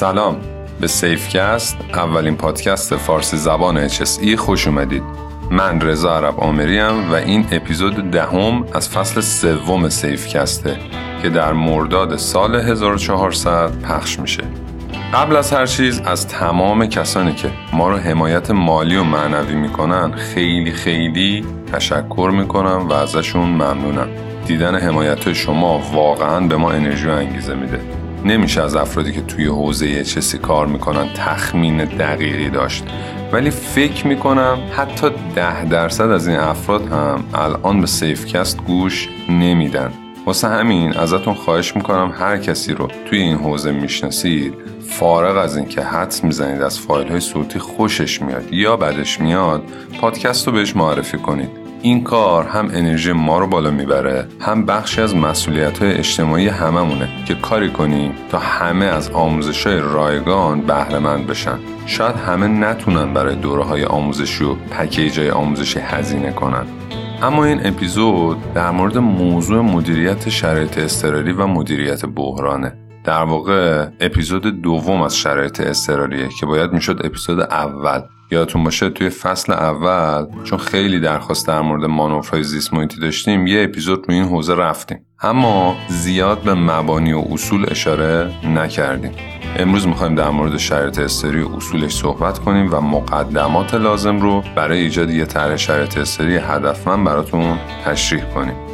سلام. به سیفکست اولین پادکست فارسی زبان HSE خوش اومدید. من رضا عرب آمریم و این اپیزود دهم از فصل سوم سیفکسته که در مرداد سال 1400 پخش میشه. قبل از هر چیز از تمام کسانی که ما رو حمایت مالی و معنوی می‌کنن خیلی خیلی تشکر می‌کنم و ازشون ممنونم. دیدن حمایت شما واقعا به ما انرژی و انگیزه میده. نمیشه از افرادی که توی حوزه چسی کار می‌کنن تخمین دقیقی داشت. ولی فکر می‌کنم حتی ده درصد از این افراد هم الان به سیفکست گوش نمیدن. واسه همین ازتون خواهش می‌کنم هر کسی رو توی این حوزه می‌شناسید فارغ از اینکه حدس می‌زنید از فایل های صوتی خوشش میاد یا بدش میاد پادکست رو بهش معرفی کنید. این کار هم انرژی ما رو بالا می‌بره هم بخشی از مسئولیت های اجتماعی هممونه که کاری کنیم تا همه از آموزش های رایگان بهرهمند بشن. شاید همه نتونن برای دوره های آموزشی و پکیج های آموزشی هزینه کنن. اما این اپیزود در مورد موضوع مدیریت شرایط اضطراری و مدیریت بحرانه. در واقع اپیزود دوم از شرایط اضطراریه که باید می‌شد اپیزود اول. یادتون باشه توی فصل اول چون خیلی درخواست در مورد مانورهای زیست محیطی داشتیم یه اپیزود رو این حوزه رفتیم. اما زیاد به مبانی و اصول اشاره نکردیم. امروز می‌خوایم در مورد شرایط استری و اصولش صحبت کنیم و مقدمات لازم رو برای ایجاد یه طرح شرایط استری هدفمند براتون تشریح کنیم.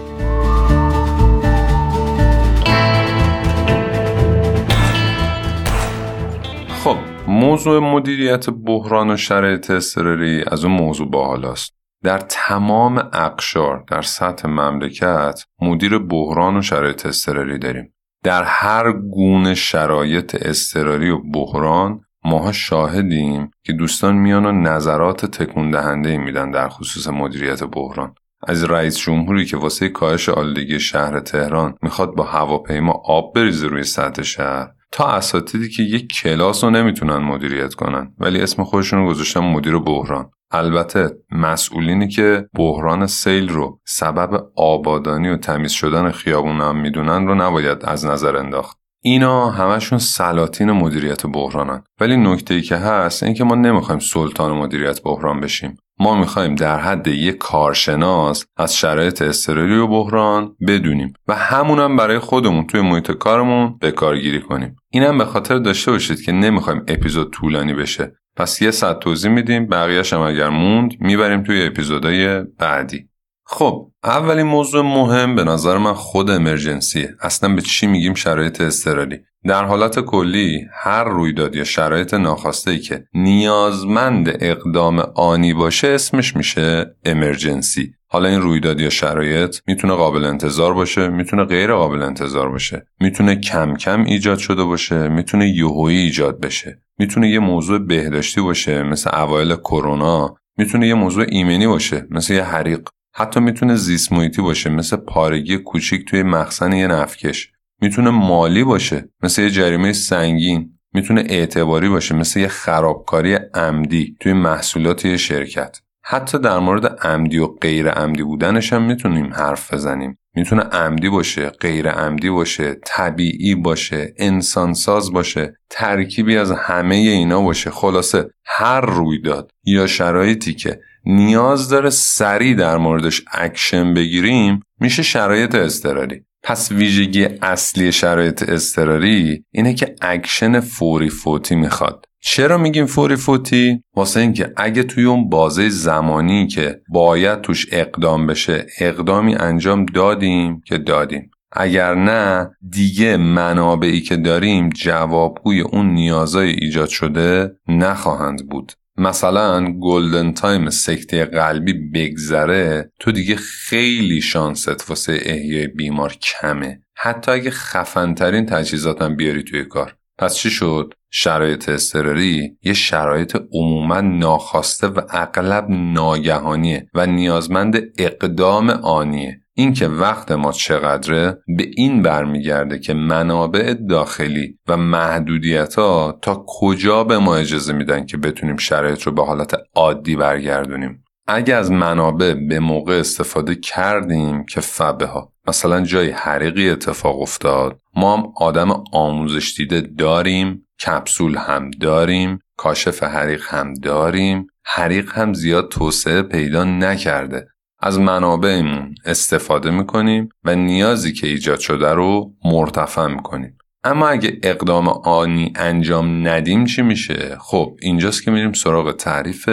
موضوع مدیریت بحران و شرایط اضطراری از اون موضوع باحالاست در تمام اقشار در سطح مملکت مدیر بحران و شرایط اضطراری داریم. در هر گونه شرایط اضطراری و بحران ماها شاهدیم که دوستان میان و نظرات تکون دهنده میدن در خصوص مدیریت بحران. از رئیس جمهوری که واسه کاهش آلودگی شهر تهران می‌خواد با هواپیما آب بریزه روی سطح شهر تا اساتیدی که یک کلاس رو نمی‌تونن مدیریت کنن ولی اسم خودشون رو گذاشتن مدیر بحران. البته مسئولینی که بحران سیل رو سبب آبادانی و تمیز شدن خیابون هم می‌دونن رو نباید از نظر انداخت. اینا همشون سلاطین مدیریت بحرانن. ولی نکته ای که هست این که ما نمی‌خوایم سلطان مدیریت بحران بشیم. ما می‌خوایم در حد یک کارشناس از شرایط استراری و بحران بدونیم و همونم برای خودمون توی محیط کارمون به کارگیری کنیم. اینم به خاطر داشته باشید که نمی‌خوایم اپیزود طولانی بشه. پس یه ساعت توضیح میدیم بقیهش هم اگر موند می‌بریم توی اپیزودهای بعدی. خب اولین موضوع مهم به نظر من خود امرجنسیه اصلا به چی میگیم شرایط اضطراری در حالت کلی هر رویداد یا شرایط ناخواسته ای که نیازمند اقدام آنی باشه اسمش میشه امرجنسی حالا این رویداد یا شرایط می‌تونه قابل انتظار باشه می‌تونه غیر قابل انتظار باشه می‌تونه کم کم ایجاد شده باشه می‌تونه یهویی ایجاد بشه می‌تونه یه موضوع بهداشتی باشه مثل اوایل کرونا می‌تونه یه موضوع ایمنی باشه مثل یه حریق. حتی می‌تونه زیست محیطی باشه مثل پارگی کوچیک توی مخزن یه نفکش می‌تونه مالی باشه مثل یه جریمه سنگین. می‌تونه اعتباری باشه مثل یه خرابکاری عمدی توی محصولات یه شرکت. حتی در مورد عمدی و غیر عمدی بودنش هم می‌تونیم حرف بزنیم. می‌تونه عمدی باشه غیر عمدی باشه طبیعی باشه انسانساز باشه ترکیبی از همه اینا باشه. خلاصه هر رویداد یا شرایطی که نیاز داره سریع در موردش اکشن بگیریم میشه شرایط اضطراری. پس ویژگی اصلی شرایط اضطراری اینه که اکشن فوری فوتی می‌خواد. چرا میگیم فوری فوتی؟ واسه اینکه اگه توی اون بازه زمانی که باید توش اقدام بشه اقدامی انجام دادیم که دادیم. اگر نه دیگه منابعی که داریم جوابگوی اون نیازای ایجاد شده نخواهند بود. مثلا golden time سکته قلبی بگذره تو دیگه خیلی شانست واسه احیای بیمار کمه. حتی اگه خفنترین تجهیزاتم بیاری توی کار. پس چی شد؟ شرایط اضطراری یه شرایط عموما ناخواسته و اغلب ناگهانیه و نیازمند اقدام آنیه. اینکه وقت ما چقدره به این برمیگرده که منابع داخلی و محدودیت ها تا کجا به ما اجازه میدن که بتونیم شرایط رو به حالت عادی برگردونیم. اگه از منابع به موقع استفاده کردیم که فبه ها مثلا جای حریقی اتفاق افتاد ما هم آدم آموزش دیده داریم کپسول هم داریم کاشف حریق هم داریم حریق هم زیاد توسعه پیدا نکرده. از منابعمون استفاده می‌کنیم و نیازی که ایجاد شده رو مرتفع می‌کنیم. اما اگه اقدام آنی انجام ندیم چی میشه؟ خب اینجاست که میریم سراغ تعریف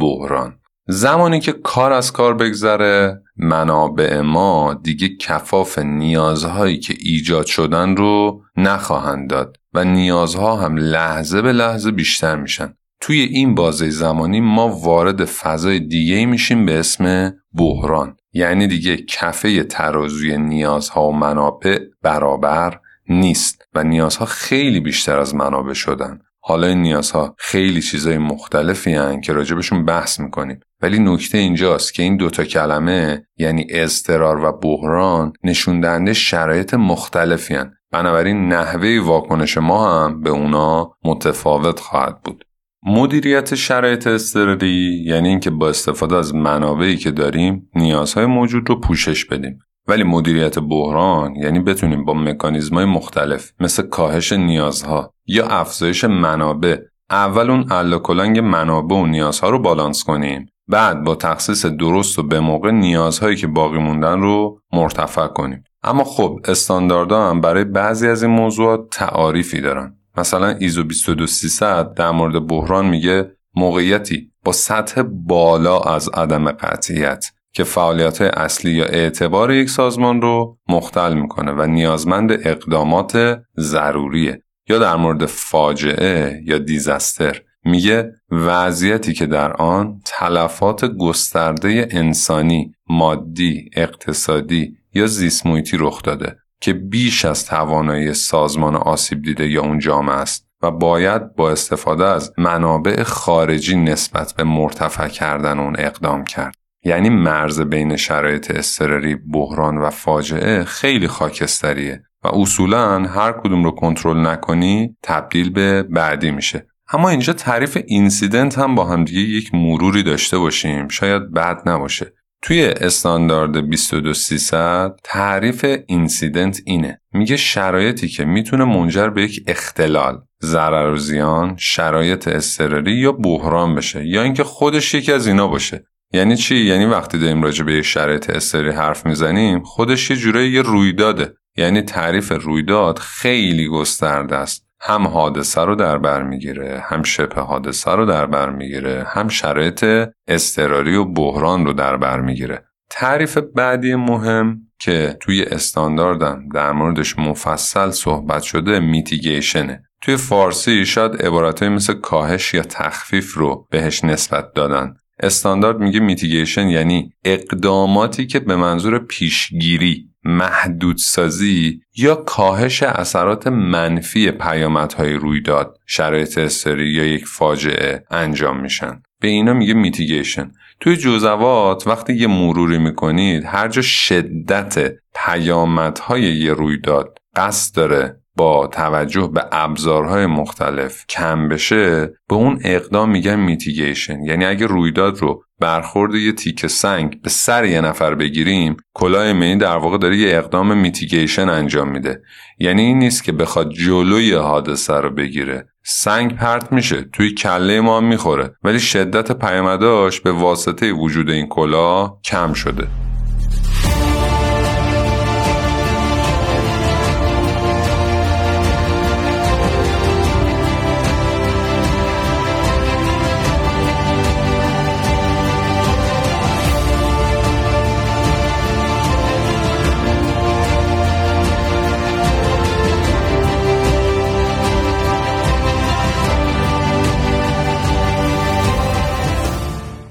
بحران. زمانی که کار از کار بگذره منابع ما دیگه کفاف نیازهایی که ایجاد شدن رو نخواهند داد و نیازها هم لحظه به لحظه بیشتر میشن. توی این بازه زمانی ما وارد فضای دیگه میشیم به اسم بحران. یعنی دیگه کفه ترازوی نیازها و منابع برابر نیست و نیازها خیلی بیشتر از منابع شدن. حالا این نیازها خیلی چیزای مختلفی هن که راجبشون بحث می‌کنیم. ولی نکته اینجاست که این دوتا کلمه یعنی اضطرار و بحران نشون دهنده شرایط مختلفی هن. بنابراین نحوه واکنش ما هم به اونا متفاوت خواهد بود. مدیریت شرایط اضطراری یعنی اینکه با استفاده از منابعی که داریم نیازهای موجود رو پوشش بدیم. ولی مدیریت بحران یعنی بتونیم با مکانیزمای مختلف مثل کاهش نیازها یا افزایش منابع اول اون کلنگ منابع و نیازها رو بالانس کنیم. بعد با تخصیص درست و به موقع نیازهایی که باقی موندن رو مرتفع کنیم. اما خب استانداردها هم برای بعضی از این موضوعات تعاریفی دارن. مثلا ایزو 22300 در مورد بحران میگه موقعیتی با سطح بالا از عدم قطعیت که فعالیت اصلی یا اعتبار یک سازمان رو مختل می‌کنه و نیازمند اقدامات ضروریه. یا در مورد فاجعه یا دیزستر میگه وضعیتی که در آن تلفات گسترده انسانی، مادی، اقتصادی یا زیسمویتی رخ داده. که بیش از توانایی سازمان آسیب دیده یا اون جامعه است و باید با استفاده از منابع خارجی نسبت به مرتفع کردن اون اقدام کرد. یعنی مرز بین شرایط اضطراری بحران و فاجعه خیلی خاکستریه و اصولا هر کدوم رو کنترل نکنی تبدیل به بعدی میشه. اما اینجا تعریف اینسیدنت هم با همدیگه یک مروری داشته باشیم. شاید بد نباشه. توی استاندارد 22300 تعریف اینسیدنت اینه. میگه شرایطی که می‌تونه منجر به یک اختلال ضرر و زیان شرایط اضطراری یا بحران بشه یا اینکه خودش یکی از اینا باشه. یعنی چی؟ یعنی وقتی داریم راجع به شرایط استری حرف می‌زنیم خودش یه جورایی یه رویداده. یعنی تعریف رویداد خیلی گسترده است. هم حادثه رو در بر می‌گیره هم شبه حادثه رو در بر می‌گیره هم شرایط استراری و بحران رو در بر می‌گیره. تعریف بعدی مهم که توی استانداردم در موردش مفصل صحبت شده میتیگیشنه توی فارسی شاید عبارتهای مثل کاهش یا تخفیف رو بهش نسبت دادن. استاندارد میگه mitigation یعنی اقداماتی که به منظور پیشگیری محدودسازی یا کاهش اثرات منفی پیامدهای رویداد شرایط اضطراری یا یک فاجعه انجام میشن. به اینا میگه mitigation. توی جزوات وقتی یه مروری می‌کنید هر جا شدت پیامدهای یه رویداد قصد داره با توجه به ابزارهای مختلف کم بشه به اون اقدام میگن mitigation. یعنی اگه رویداد رو برخورد یه تیکه سنگ به سر یه نفر بگیریم کلاه ایمنی در واقع داره یه اقدام mitigation انجام میده. یعنی این نیست که بخواد جلوی حادثه رو بگیره. سنگ پرت میشه توی کله ما می‌خوره. ولی شدت پیامداش به واسطه وجود این کلاه کم شده.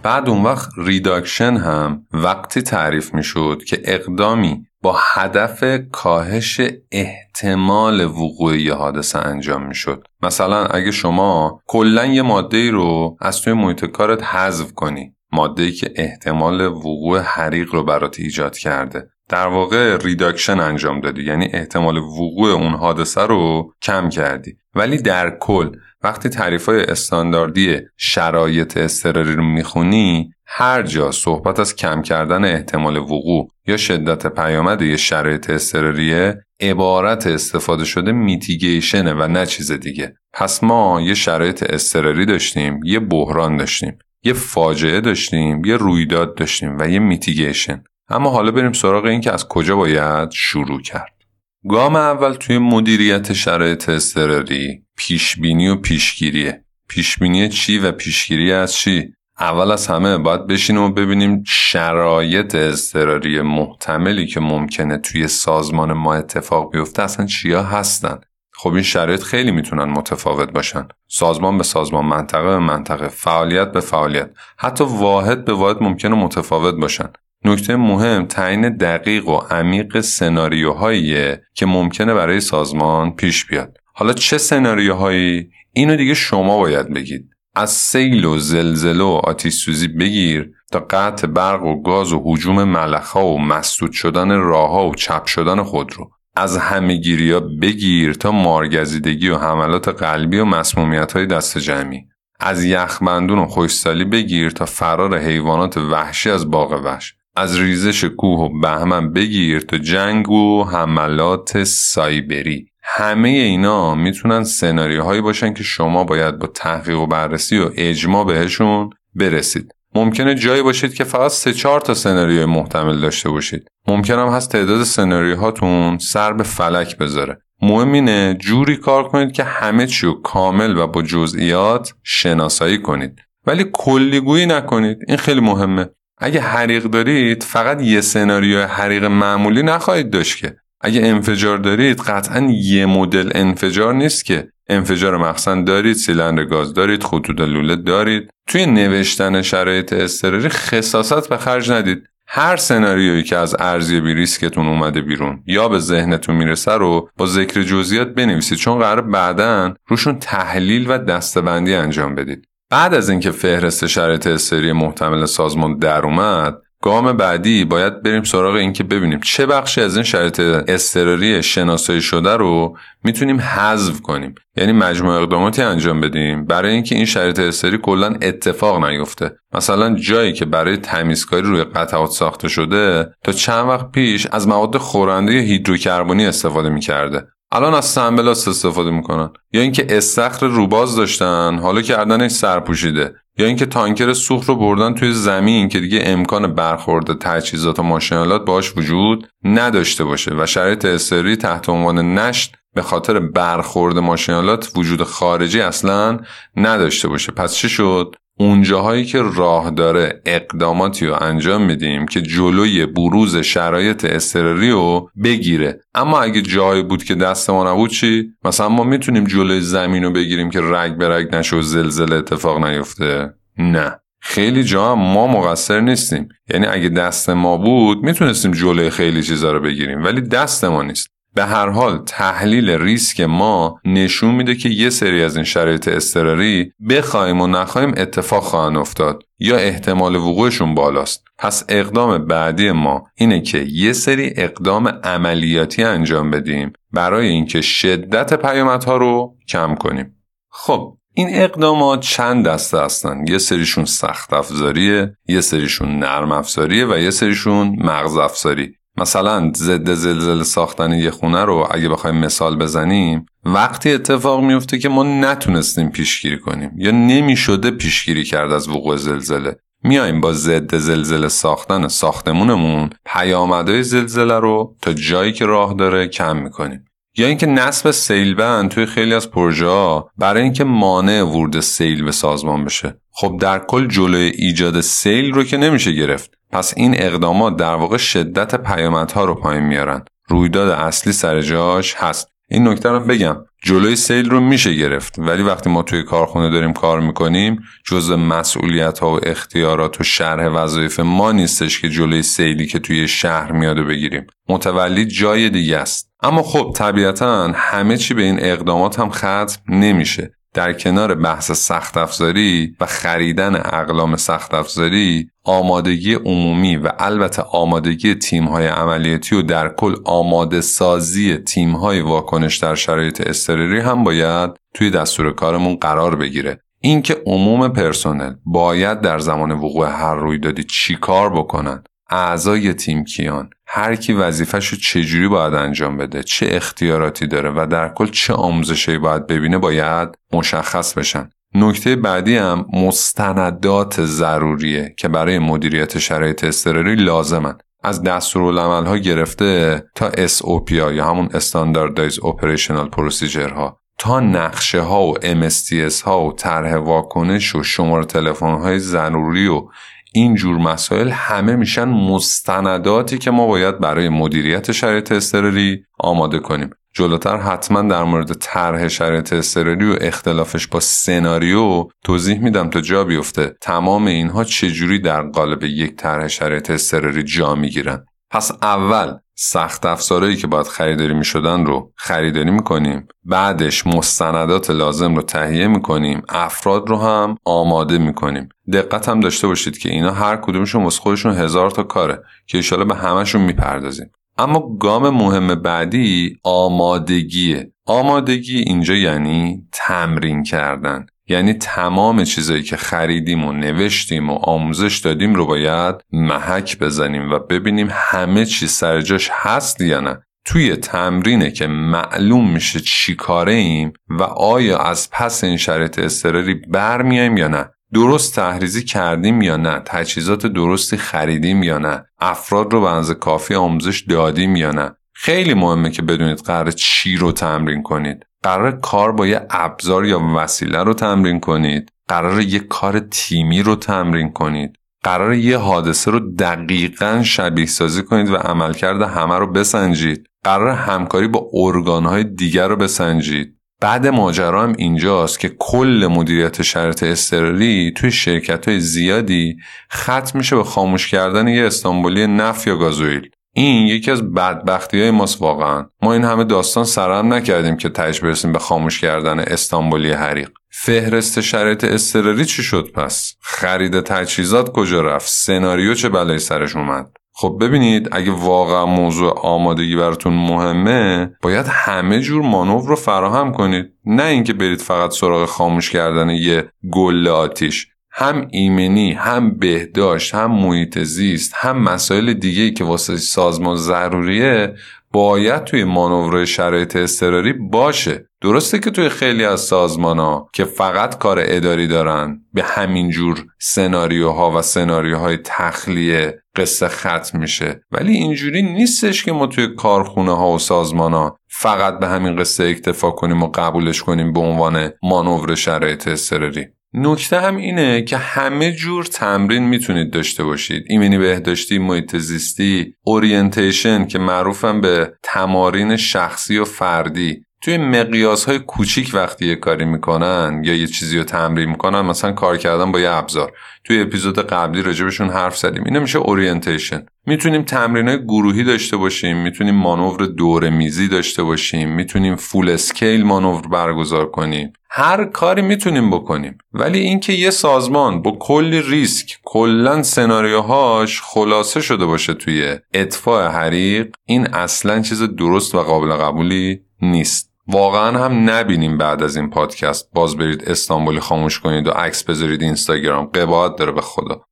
بعد اون وقت reduction هم وقتی تعریف می شد که اقدامی با هدف کاهش احتمال وقوع یه حادثه انجام می شد. مثلا اگه شما کلا یه ماده رو از توی محیط کارت حذف کنی ماده که احتمال وقوع حریق رو برات ایجاد کرده در واقع reduction انجام دادی یعنی احتمال وقوع اون حادثه رو کم کردی ولی در کل وقتی تعریف های استانداردی شرایط اضطراری رو می‌خونی هر جا صحبت از کم کردن احتمال وقوع یا شدت پیامد یه شرایط اضطراریه عبارت استفاده شده میتیگیشنه و نه چیز دیگه. پس ما یه شرایط اضطراری داشتیم یه بحران داشتیم یه فاجعه داشتیم یه رویداد داشتیم و یه میتیگیشن. اما حالا بریم سراغ این که از کجا باید شروع کرد. گام اول توی مدیریت شرایط اضطراری پیشبینی و پیشگیریه پیشبینی چی و پیشگیری از چی؟ اول از همه باید بشینیم و ببینیم شرایط اضطراری محتملی که ممکنه توی سازمان ما اتفاق بیفته اصلا چیا هستن. خب این شرایط خیلی می‌تونن متفاوت باشن. سازمان به سازمان منطقه به منطقه فعالیت به فعالیت. حتی واحد به واحد ممکنه متفاوت باشن. نکته مهم تعیین دقیق و عمیق سناریوهاییه که ممکنه برای سازمان پیش بیاد. حالا چه سناریوهایی؟ اینو دیگه شما باید بگید. از سیل و زلزله و آتیش سوزی بگیر تا قطع برق و گاز و حجوم ملخا و مسدود شدن راهها و چپ شدن خودرو از همه ها بگیر تا مارگزیدگی و حملات قلبی و مسمومیت های دست جمعی. از یخبندون و خوشسالی بگیر تا فرار حیوانات وحشی از باغ وحش. از ریزش کوه و بهمن بگیر تا جنگ و حملات سایبری. همه اینا می‌تونن سناریوهایی باشن که شما باید با تحقیق و بررسی و اجماع بهشون برسید. ممکنه جایی باشید که فقط سه چهار تا سناریوی محتمل داشته باشید. ممکنم هست تعداد سناریوهاتون سر به فلک بذاره. مهم اینه جوری کار کنید که همه چی رو کامل و با جزئیات شناسایی کنید. ولی کلیگویی نکنید. این خیلی مهمه. اگه حریق دارید فقط یه سناریو حریق معمولی نخواهید داشت که اگه انفجار دارید قطعا یه مدل انفجار نیست که انفجار مخزن دارید سیلندر گاز دارید خطوط لوله دارید. توی نوشتن شرایط اضطراری خصاصت به خرج ندید. هر سناریویی که از ارزیابی ریسکتون اومده بیرون یا به ذهنتون می‌رسه رو با ذکر جزئیات بنویسید. چون قرار بعدا روشون تحلیل و دستبندی انجام بدید. بعد از اینکه فهرست شرایط استری محتمل سازمان در اومد گام بعدی باید بریم سراغ اینکه ببینیم چه بخشی از این شرایط اضطراری شناسایی شده رو می‌تونیم حذف کنیم. یعنی مجموع اقداماتی انجام بدیم. برای اینکه این شرایط اضطراری کلا اتفاق نیفته. مثلا جایی که برای تمیزکاری روی قطعات ساخته شده تا چند وقت پیش از مواد خورنده هیدروکربنی استفاده می‌کرده. الان از سنبلاست استفاده می‌کنن. یا اینکه استخر روباز داشتن حالا کردنش سرپوشیده. یا اینکه تانکر سوخت رو بردن توی زمین که دیگه امکان برخورد تجهیزات و ماشینالات باش وجود نداشته باشه و شرایط استری تحت عنوان نشت به خاطر برخورد ماشینالات وجود خارجی اصلا نداشته باشه. پس چه شد؟ اونجاهایی که راه داره اقداماتی رو انجام میدیم که جلوی بروز شرایط استراری رو بگیره. اما اگه جایی بود که دست ما نبود چی؟ مثلا ما می‌تونیم جلوی زمین رو بگیریم که رگ به رگ نشه و زلزله اتفاق نیفته؟ نه. خیلی جا هم ما مقصر نیستیم. یعنی اگه دست ما بود می‌تونستیم جلوی خیلی چیزا رو بگیریم ولی دست ما نیست. به هر حال تحلیل ریسک ما نشون میده که یه سری از این شرایط اضطراری بخوایم و نخواهیم اتفاق خواهند افتاد یا احتمال وقوعشون بالاست. پس اقدام بعدی ما اینه که یه سری اقدام عملیاتی انجام بدیم برای اینکه شدت پیامدها رو کم کنیم. خب این اقدامات چند دسته هستن؟ یه سریشون سخت افزاریه یه سریشون نرم افزاریه و یه سریشون مغز افزاری. مثلا ضد زلزله ساختن یه خونه رو اگه بخوایم مثال بزنیم وقتی اتفاق میفته که ما نتونستیم پیشگیری کنیم یا نمی‌شده پیشگیری کرد از وقوع زلزله. میایم با ضد زلزله ساختن ساختمونمون پیامدهای زلزله رو تا جایی که راه داره کم می‌کنیم. یا اینکه نصب سیلبند توی خیلی از پروژه برای اینکه مانع ورود سیل به سازمان بشه. خب در کل جلوی ایجاد سیل رو که نمیشه گرفت. پس این اقدامات در واقع شدت پیامدها رو پایین میارن. رویداد اصلی سر جاش هست. این نکته رو بگم. جلوی سیل رو میشه گرفت. ولی وقتی ما توی کارخونه داریم کار می‌کنیم جز مسئولیت ها و اختیارات و شرح وظایف ما نیستش که جلوی سیلی که توی شهر میاده بگیریم. متولی جای دیگه است. اما خب طبیعتا همه چی به این اقدامات هم ختم نمیشه. در کنار بحث سخت افزاری و خریدن اقلام سخت افزاری آمادگی عمومی و البته آمادگی تیم های عملیاتی و در کل آماده سازی تیم های واکنش در شرایط استراری هم باید توی دستور کارمون قرار بگیره. اینکه عموم پرسنل باید در زمان وقوع هر رویدادی چیکار بکنن اعضای تیم کیان؟ هر کی وظیفش رو چجوری باید انجام بده چه اختیاراتی داره و در کل چه آموزشی باید ببینه باید مشخص بشن. نکته بعدی هم مستندات ضروریه که برای مدیریت شرایط اضطراری لازمن. از دستورالعمل ها گرفته تا SOP ها یا همون Standardized Operational Procedure ها. تا نقشه ها و MSTS ها و طرح واکنش و شماره تلفن های ضروری و این جور مسائل همه میشن مستنداتی که ما باید برای مدیریت شرایط اضطراری آماده کنیم. جلوتر حتما در مورد طرح شرایط اضطراری و اختلافش با سناریو توضیح میدم تا جا بیفته. تمام اینها چجوری در قالب یک طرح شرایط اضطراری جا می‌گیرن؟ پس اول سخت افزارهایی که باید خریداری می شدن رو خریداری می کنیم بعدش مستندات لازم رو تهیه می کنیم افراد رو هم آماده می کنیم دقت هم داشته باشید که اینا هر کدومشون واسه خودشون هزار تا کاره که ایشالا به همشون می‌پردازیم. اما گام مهم بعدی آمادگیه. آمادگی اینجا یعنی تمرین کردن. یعنی تمام چیزایی که خریدیم و نوشتیم و آموزش دادیم رو باید محک بزنیم و ببینیم همه چیز سر جاش هست یا نه. توی تمرینه که معلوم میشه چی کاره ایم و آیا از پس این شرایط اضطراری برمیایم یا نه. درست تحریزی کردیم یا نه. تجهیزات درستی خریدیم یا نه. افراد رو به کافی آموزش دادیم یا نه. خیلی مهمه که بدونید قرار چی رو تمرین کنید. قرار کار با یه ابزار یا وسیله رو تمرین کنید. قرار یه کار تیمی رو تمرین کنید. قرار یه حادثه رو دقیقا شبیه سازی کنید و عملکرد همه رو بسنجید. قرار همکاری با ارگانهای دیگر رو بسنجید. بعد ماجرا هم اینجاست که کل مدیریت شرط اضطراری توی شرکت های زیادی ختم میشه به خاموش کردن یه استانبولی نفت یا گازوئیل. این یکی از بدبختی های ماست واقعا. ما این همه داستان سرم نکردیم که تش برسیم به خاموش کردن استانبولی حریق. فهرست شرایط اضطراری چی شد پس؟ خرید تجهیزات کجا رفت؟ سناریو چه بلایی سرش اومد؟ خب ببینید اگه واقعا موضوع آمادگی براتون مهمه باید همه جور مانور رو فراهم کنید. نه اینکه برید فقط سراغ خاموش کردن یه گل آتیش. هم ایمنی هم بهداشت هم محیط زیست هم مسائل دیگه که واسه سازمان ضروریه باید توی مانور شرایط اضطراری باشه. درسته که توی خیلی از سازمان ها که فقط کار اداری دارن به همین جور سناریوها و سناریوهای تخلیه قصه ختم میشه. ولی اینجوری نیستش که ما توی کارخونه ها و سازمان ها فقط به همین قصه اکتفا کنیم و قبولش کنیم به عنوان مانور شرایط اضطراری. نکته هم اینه که همه جور تمرین می‌تونید داشته باشید. ایمنی بهداشتی محیط زیستی orientation که معروفم به تمارین شخصی و فردی. توی مقیاس های کوچیک وقتی یه کاری می‌کنن یا یه چیزی رو تمرین می‌کنن مثلا کار کردن با یه ابزار. توی اپیزود قبلی راجبشون حرف زدیم. اینو میشه orientation می‌تونیم تمرین های گروهی داشته باشیم می‌تونیم مانور دور میزی داشته باشیم می‌تونیم full scale مانور برگزار کنیم. هر کاری می‌تونیم بکنیم. ولی اینکه یه سازمان با کلی ریسک کلا سناریوهاش خلاصه شده باشه توی اطفاع حریق این اصلا چیز درست و قابل قبولی نیست. واقعا هم نبینیم بعد از این پادکست باز برید استانبولی خاموش کنید و عکس بذارید اینستاگرام. قباد داره به خدا.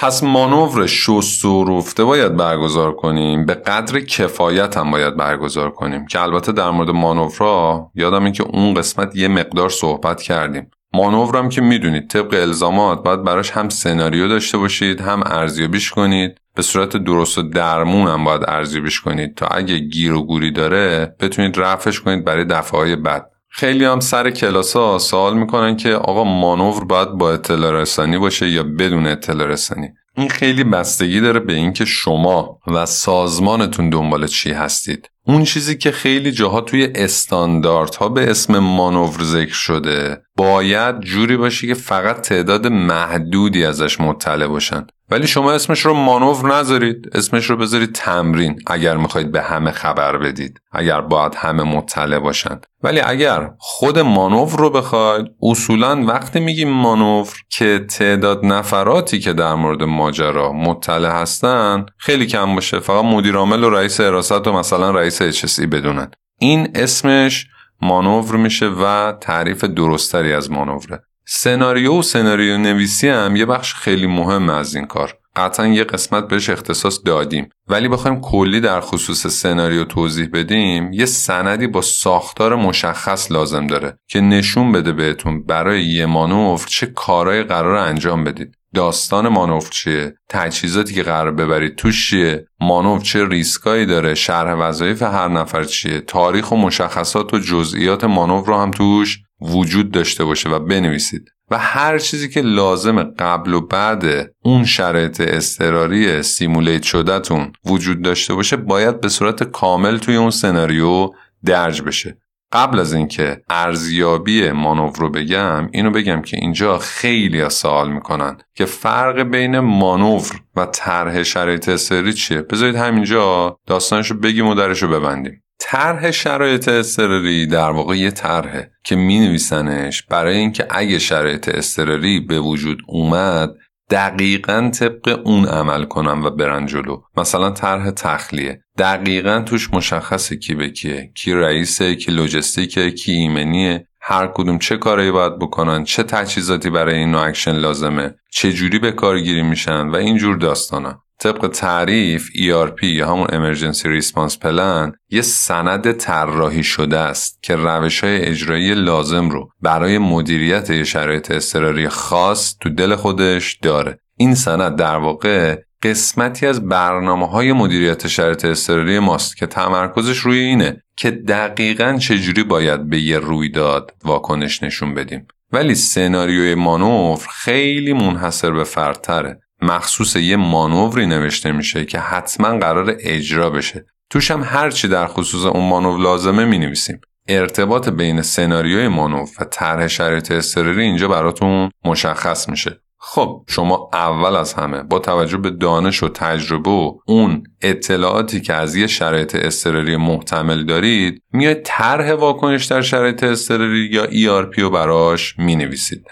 پس مانور شست و رفته باید برگزار کنیم. به قدر کفایت هم باید برگزار کنیم. که البته در مورد مانورها یادم این که اون قسمت یه مقدار صحبت کردیم. مانورم که می‌دونید طبق الزامات باید براش هم سناریو داشته باشید هم ارزیابیش کنید. به صورت درست و درمون هم باید ارزیابیش کنید. تا اگه گیر و گوری داره بتونید رفعش کنید برای دفعه بعد. خیلی هم سر کلاس ها سوال می‌کنن که آقا مانور باید با اطلاع رسانی باشه یا بدون اطلاع رسانی؟ این خیلی بستگی داره به اینکه شما و سازمانتون دنبال چی هستید. اون چیزی که خیلی جاها توی استانداردها به اسم مانور ذکر شده باید جوری باشه که فقط تعداد محدودی ازش مطلع باشن. ولی شما اسمش رو مانور نذارید اسمش رو بذارید تمرین اگر می‌خواید به همه خبر بدید اگر باید همه مطلع باشند ولی اگر خود مانور رو بخواید اصولا وقتی میگیم مانور که تعداد نفراتی که در مورد ماجرا مطلع هستن خیلی کم باشه. فقط مدیر عامل و رئیس حراست و مثلا رئیس HSE بدونن. این اسمش مانور میشه و تعریف درستری از مانوره. سناریو و سناریو نویسی هم یه بخش خیلی مهم از این کار. قطعا یه قسمت بهش اختصاص دادیم. ولی بخوایم کلی در خصوص سناریو توضیح بدیم یه سندی با ساختار مشخص لازم داره که نشون بده بهتون برای یه مانور چه کارهای قرار انجام بدید. داستان مانور چیه؟ تجهیزاتی که قرار ببرید توش چیه؟ مانور چه ریسکایی داره؟ شرح وظایف هر نفر چیه؟ تاریخ و مشخصات و جزئیات مانور رو هم توش وجود داشته باشه و بنویسید. و هر چیزی که لازم قبل و بعد اون شرایط اضطراری سیمولیت شدهتون وجود داشته باشه باید به صورت کامل توی اون سناریو درج بشه. قبل از اینکه ارزیابی مانور رو بگم اینو بگم که اینجا خیلی سوال می‌کنن که فرق بین مانور و طرح شرایط اضطراری چیه؟ بذارید همینجا داستانشو بگیم و درشو ببندیم. طرح شرایط اضطراری در واقع یه طرحه که می نویسنش برای اینکه اگه شرایط اضطراری به وجود اومد دقیقا طبق اون عمل کنن و برن جلو. مثلا طرح تخلیه. دقیقا توش مشخصه کی به کیه کی رئیسه کی لوجستیکه کی ایمنیه. هر کدوم چه کاری باید بکنن چه تجهیزاتی برای این نوع اکشن لازمه چه جوری به کارگیری میشن و اینجور داستانا. طبق تعریف ERP یا همون Emergency Response Plan یه سند طراحی شده است که روش های اجرایی لازم رو برای مدیریت شرایط اضطراری خاص تو دل خودش داره. این سند در واقع قسمتی از برنامه های مدیریت شرایط اضطراری ماست که تمرکزش روی اینه که دقیقا چجوری باید به یه رویداد واکنش نشون بدیم. ولی سناریوی مانور خیلی منحصر به فردتره. مخصوص یه مانوری نوشته میشه که حتما قرار اجرا بشه. توش هم هرچی در خصوص اون مانور لازمه می نویسیم ارتباط بین سناریوی مانور و طرح شرایط اضطراری اینجا براتون مشخص میشه. خب شما اول از همه با توجه به دانش و تجربه و اون اطلاعاتی که از یه شرایط اضطراری محتمل دارید میاید طرح واکنش در شرایط اضطراری یا ERP رو براش می نویسید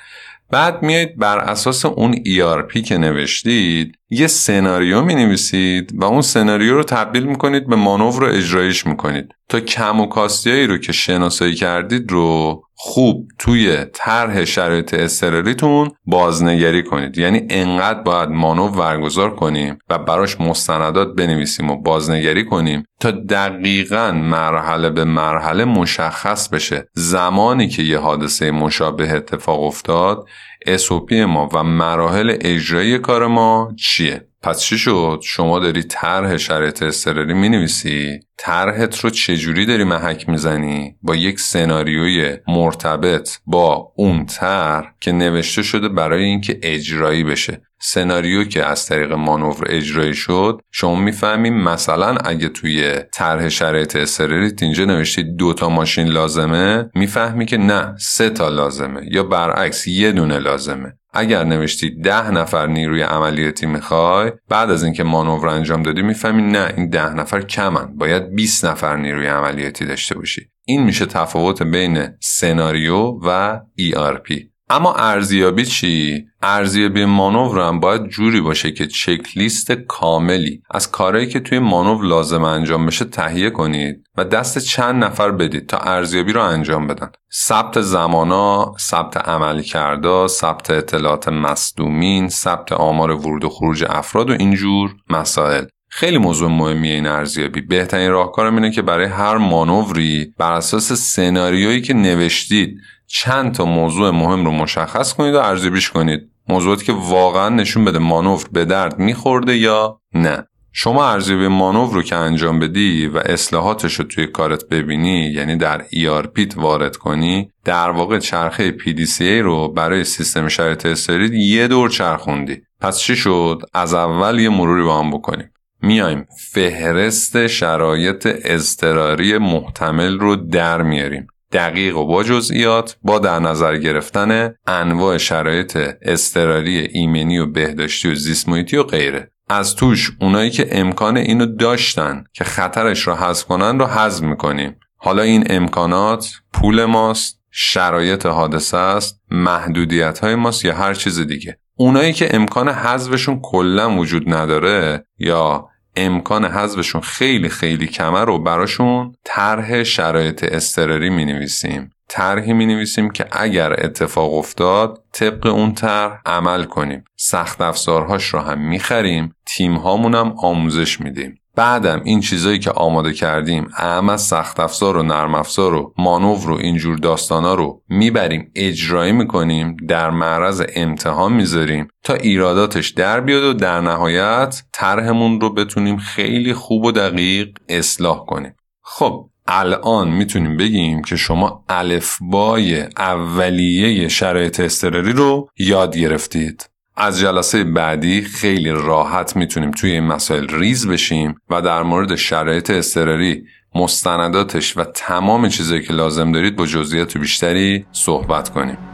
بعد میایید بر اساس اون ERP که نوشتید یه سناریو می نویسید و اون سناریو رو تبدیل می‌کنید به مانور رو اجرایش می‌کنید. تا کم و کاستیایی رو که شناسایی کردید رو خوب توی طرح شرایط اضطراریتون بازنگری کنید. یعنی انقدر باید مانور برگزار کنیم و براش مستندات بنویسیم و بازنگری کنیم تا دقیقا مرحله به مرحله مشخص بشه. زمانی که یه حادثه مشابه اتفاق افتاد SOP ما و مراحل اجرایی کار ما چیه؟ پس چی شد؟ شما داری طرح شرایط اضطراری می نویسی طرحت رو چجوری داری محک می‌زنی؟ با یک سناریوی مرتبط با اون طرح که نوشته شده برای اینکه اجرایی بشه. سناریو که از طریق مانور اجرایی شد شما می‌فهمیم مثلا اگه توی طرح شرایط اضطراریت اینجا نوشتی دو تا ماشین لازمه می‌فهمی که نه سه تا لازمه یا برعکس یه دونه لازمه. اگر نوشتی ده نفر نیروی عملیاتی می‌خوای بعد از اینکه مانور انجام دادی می‌فهمی نه این ده نفر کمن باید 20 نفر نیروی عملیاتی داشته باشی این میشه تفاوت بین سناریو و ERP اما ارزیابی چی؟ ارزیابی مانور هم باید جوری باشه که چک لیست کاملی از کارهایی که توی مانور لازم انجام بشه تهیه کنید و دست چند نفر بدید تا ارزیابی رو انجام بدن. ثبت زمانا، ثبت عمل کرده، ثبت اطلاعات مصدومین، ثبت آمار ورود و خروج افراد و اینجور مسائل. خیلی موضوع مهمیه این ارزیابی. بهترین راهکارم اینه که برای هر مانوری بر اساس سناریویی که نوشتید چند تا موضوع مهم رو مشخص کنید و ارزیابیش کنید. موضوعاتی که واقعا نشون بده مانور به درد میخورده یا نه. شما ارزیابی مانور رو که انجام بدی و اصلاحاتش رو توی کارت ببینی یعنی در ERP وارد کنی در واقع چرخه PDCA رو برای سیستم شرایط استرید یه دور چرخوندی. پس چی شد؟ از اول یه مروری با هم بکنیم. میایم. فهرست شرایط اضطراری محتمل رو در میاریم. دقیق و با جزئیات با در نظر گرفتن انواع شرایط اضطراری ایمنی و بهداشتی و زیست و غیره. از توش اونایی که امکان اینو داشتن که خطرش رو حذف کنن رو حذف می‌کنیم. حالا این امکانات پول ماست شرایط حادثه است محدودیت های ماست یا هر چیز دیگه. اونایی که امکان حذفشون کلا وجود نداره یا امکان حذفشون خیلی خیلی کمه رو براشون طرح شرایط استراری می نویسیم طرحی می نویسیم که اگر اتفاق افتاد طبق اون طرح عمل کنیم. سخت افزارهاش رو هم می خریم تیم هامون آموزش میدیم. بعدم این چیزایی که آماده کردیم اهم از سخت افزار و نرم افزار و مانور رو اینجور داستانا رو می‌بریم اجرایی می‌کنیم در معرض امتحان می‌ذاریم تا ایراداتش در بیاد و در نهایت طرحمون رو بتونیم خیلی خوب و دقیق اصلاح کنیم. خب الان می‌تونیم بگیم که شما الفبای اولیه شرایط استراری رو یاد گرفتید. از جلسه بعدی خیلی راحت می‌تونیم توی این مسائل ریز بشیم و در مورد شرایط استراری مستنداتش و تمام چیزایی که لازم دارید با جزئیات بیشتری صحبت کنیم.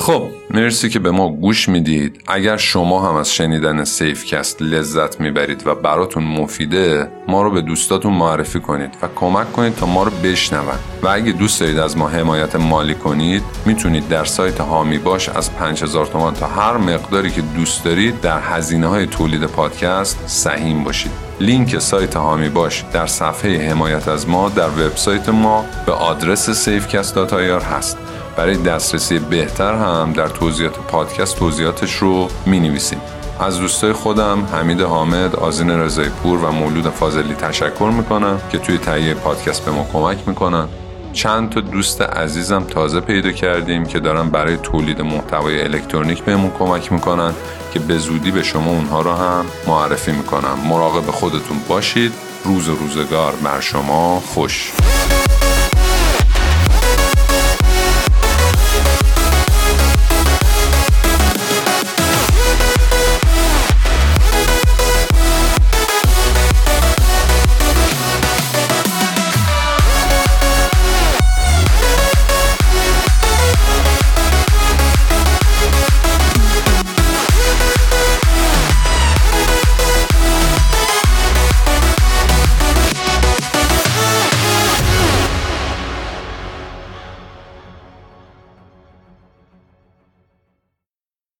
خب مرسی که به ما گوش می‌دید. اگر شما هم از شنیدن سیفکست لذت می‌برید و براتون مفیده ما رو به دوستاتون معرفی کنید و کمک کنید تا ما رو بشنون. و اگه دوست دارید از ما حمایت مالی کنید می‌تونید در سایت هامی باش از 5000 تومان تا هر مقداری که دوست دارید در هزینه های تولید پادکست سهیم باشید. لینک سایت هامی باش در صفحه حمایت از ما در وبسایت ما به آدرس safecast.ir هست. برای دسترسی بهتر هم در توضیحات پادکست توضیحاتش رو می نویسیم از دوستای خودم حمید حامد، آزین رضای پور و مولود فاضلی تشکر می‌کنم که توی تهیه پادکست به ما کمک می‌کنن. چند تا دوست عزیزم تازه پیدا کردیم که دارن برای تولید محتوای الکترونیک بهمون کمک می‌کنن که به زودی به شما اونها رو هم معرفی می‌کنم. مراقب خودتون باشید. روز و روزگار بر شما خوش.